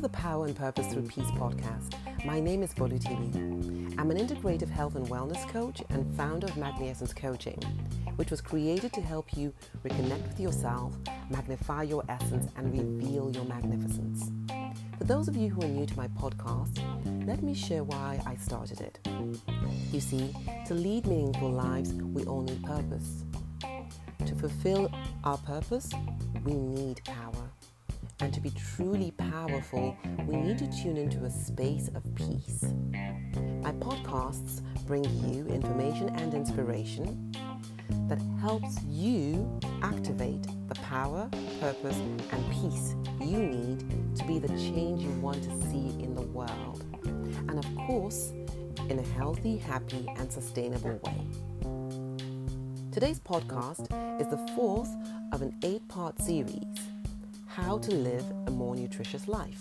to the Power and Purpose Through Peace podcast. My name is Bolu Tibi. I'm an integrative health and wellness coach and founder of Magniessence Coaching, which was created to help you reconnect with yourself, magnify your essence, and reveal your magnificence. For those of you who are new to my podcast, let me share why I started it. You see, to lead meaningful lives, we all need purpose. To fulfill our purpose, we need power. And to be truly powerful, we need to tune into a space of peace. My podcasts bring you information and inspiration that helps you activate the power, purpose, and peace you need to be the change you want to see in the world. And of course, in a healthy, happy, and sustainable way. Today's podcast is the fourth of an eight part series how to live a more nutritious life.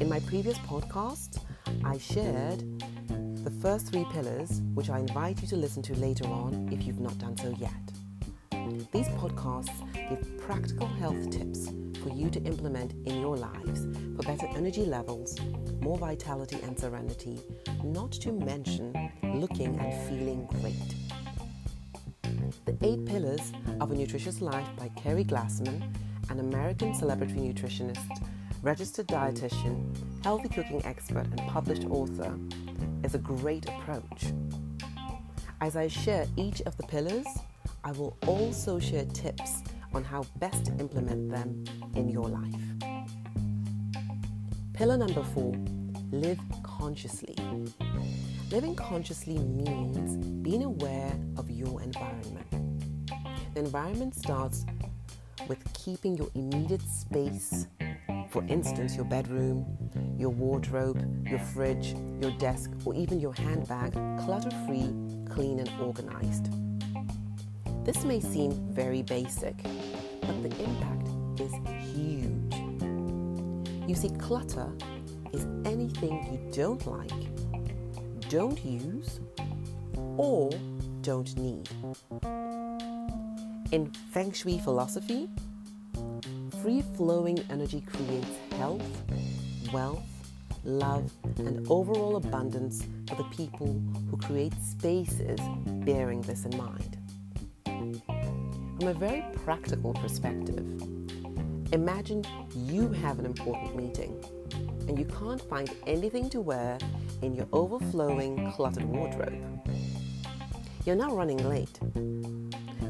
In my previous podcast, I shared the first three pillars, which I invite you to listen to later on if you've not done so yet. These podcasts give practical health tips for you to implement in your lives for better energy levels, more vitality and serenity, not to mention looking and feeling great. The Eight Pillars of a Nutritious Life by Keri Glassman an American celebrity nutritionist, registered dietitian, healthy cooking expert, and published author, is a great approach. As I share each of the pillars, I will also share tips on how best to implement them in your life. Pillar number four live consciously. Living consciously means being aware of your environment. The environment starts with keeping your immediate space, for instance, your bedroom, your wardrobe, your fridge, your desk, or even your handbag, clutter free, clean, and organized. This may seem very basic, but the impact is huge. You see, clutter is anything you don't like, don't use, or don't need. In Feng Shui philosophy, free flowing energy creates health, wealth, love, and overall abundance for the people who create spaces bearing this in mind. From a very practical perspective, imagine you have an important meeting and you can't find anything to wear in your overflowing, cluttered wardrobe. You're now running late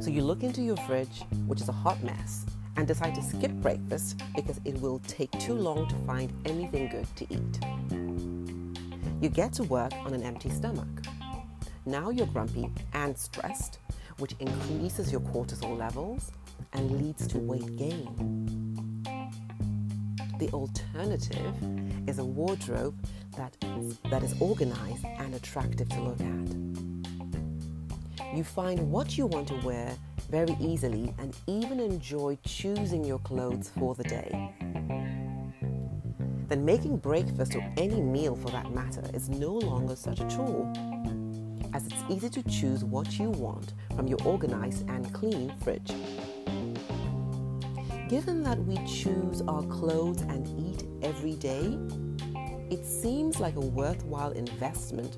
so you look into your fridge, which is a hot mess, and decide to skip breakfast because it will take too long to find anything good to eat. You get to work on an empty stomach. Now you're grumpy and stressed, which increases your cortisol levels and leads to weight gain. The alternative is a wardrobe that that is organized and attractive to look at. You find what you want to wear very easily and even enjoy choosing your clothes for the day. Then making breakfast or any meal for that matter is no longer such a chore, as it's easy to choose what you want from your organized and clean fridge. Given that we choose our clothes and eat every day, it seems like a worthwhile investment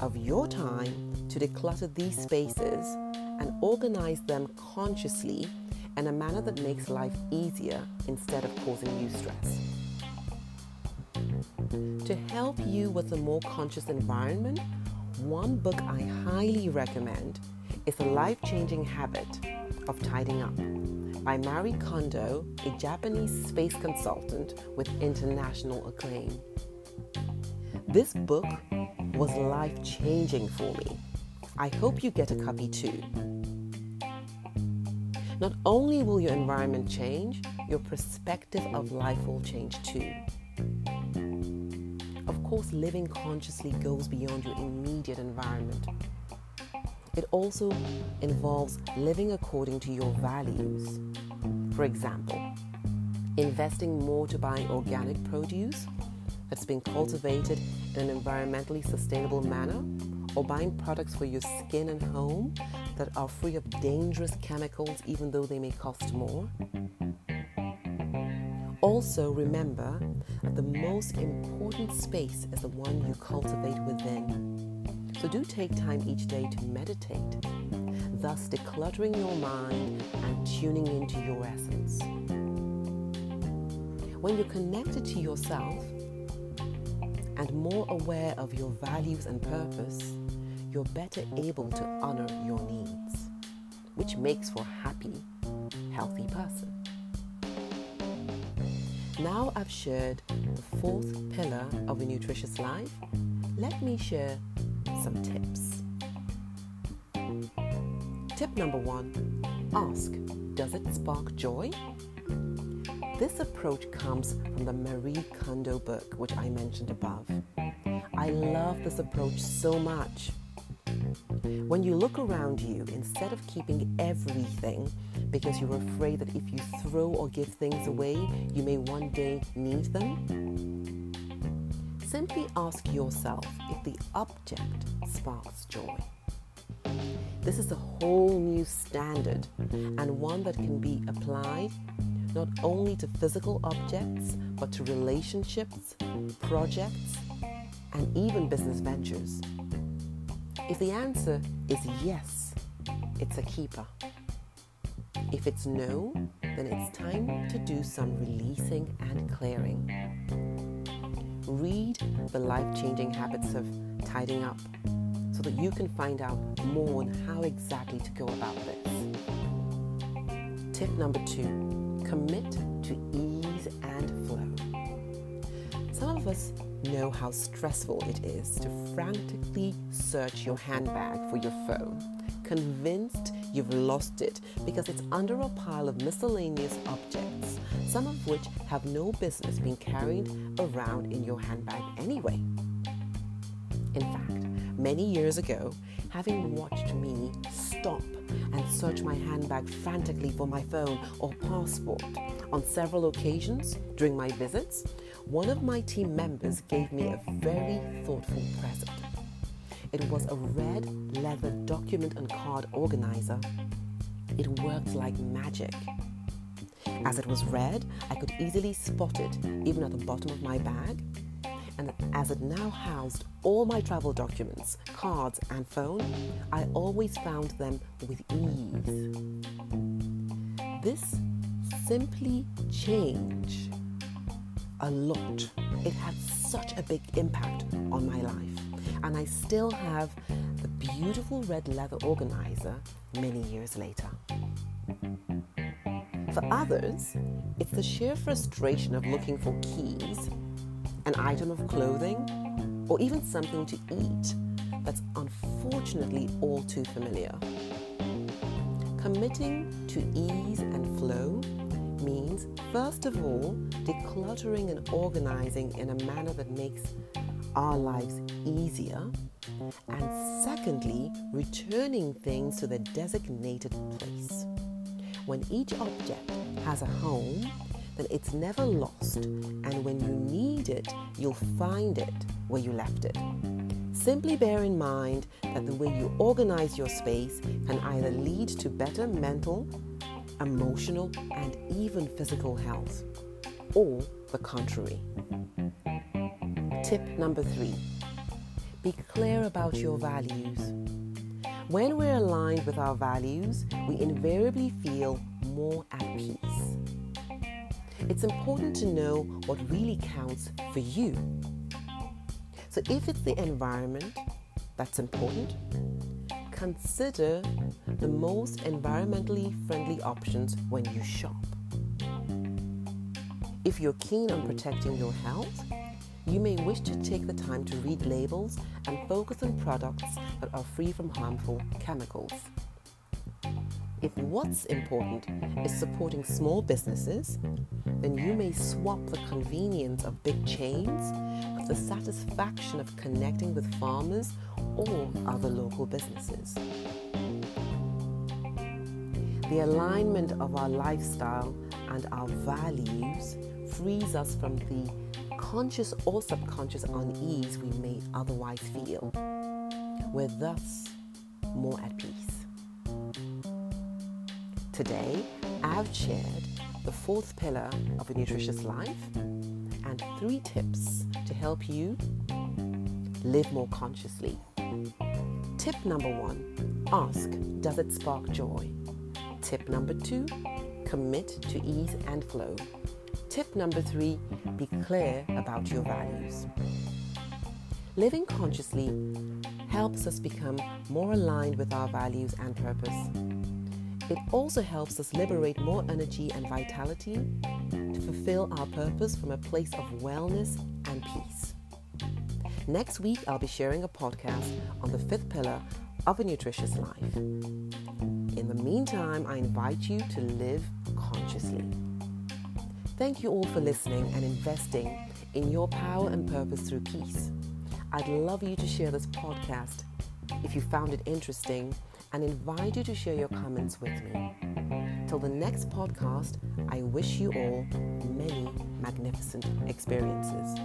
of your time to declutter these spaces and organize them consciously in a manner that makes life easier instead of causing you stress. To help you with a more conscious environment, one book I highly recommend is The Life Changing Habit of Tidying Up by Marie Kondo, a Japanese space consultant with international acclaim. This book was life changing for me I hope you get a copy too. Not only will your environment change, your perspective of life will change too. Of course, living consciously goes beyond your immediate environment. It also involves living according to your values. For example, investing more to buy organic produce that's been cultivated in an environmentally sustainable manner or buying products for your skin and home that are free of dangerous chemicals even though they may cost more. Also, remember that the most important space is the one you cultivate within. So, do take time each day to meditate, thus decluttering your mind and tuning into your essence. When you're connected to yourself and more aware of your values and purpose, you're better able to honor your needs, which makes for a happy, healthy person. Now I've shared the fourth pillar of a nutritious life, let me share some tips. Tip number one ask Does it spark joy? This approach comes from the Marie Kondo book, which I mentioned above. I love this approach so much. When you look around you, instead of keeping everything because you're afraid that if you throw or give things away, you may one day need them, simply ask yourself if the object sparks joy. This is a whole new standard and one that can be applied not only to physical objects, but to relationships, projects, and even business ventures? If the answer is yes, it's a keeper. If it's no, then it's time to do some releasing and clearing. Read The Life Changing Habits of Tidying Up so that you can find out more on how exactly to go about this. Tip number two Commit to ease and flow. Some of us know how stressful it is to frantically search your handbag for your phone, convinced you've lost it because it's under a pile of miscellaneous objects, some of which have no business being carried around in your handbag anyway. In fact, many years ago, having watched me stop and search my handbag frantically for my phone or passport. On several occasions during my visits, one of my team members gave me a very thoughtful present. It was a red leather document and card organizer. It worked like magic. As it was red, I could easily spot it even at the bottom of my bag and as it now housed all my travel documents, cards, and phone, I always found them with ease. This simply changed a lot. It had such a big impact on my life, and I still have the beautiful red leather organizer many years later. For others, it's the sheer frustration of looking for keys an item of clothing, or even something to eat that's unfortunately all too familiar. Committing to ease and flow means, first of all, decluttering and organizing in a manner that makes our lives easier, and secondly, returning things to their designated place. When each object has a home, then it's never lost, and when you need it, you'll find it where you left it. Simply bear in mind that the way you organize your space can either lead to better mental, emotional, and even physical health, or the contrary. Tip number three be clear about your values. When we're aligned with our values, we invariably feel more at peace it's important to know what really counts for you. So, if it's the environment that's important, consider the most environmentally friendly options when you shop. If you're keen on protecting your health, you may wish to take the time to read labels and focus on products that are free from harmful chemicals. If what's important is supporting small businesses, then you may swap the convenience of big chains with the satisfaction of connecting with farmers or other local businesses. The alignment of our lifestyle and our values frees us from the conscious or subconscious unease we may otherwise feel. We're thus more at peace. Today, I've shared the fourth pillar of a nutritious life, and three tips to help you live more consciously. Tip number one ask, does it spark joy? Tip number two, commit to ease and flow. Tip number three, be clear about your values. Living consciously helps us become more aligned with our values and purpose. It also helps us liberate more energy and vitality to fulfill our purpose from a place of wellness and peace. Next week, I'll be sharing a podcast on the fifth pillar of a nutritious life. In the meantime, I invite you to live consciously. Thank you all for listening and investing in your power and purpose through peace. I'd love you to share this podcast if you found it interesting and invite you to share your comments with me. Till the next podcast, I wish you all many magnificent experiences.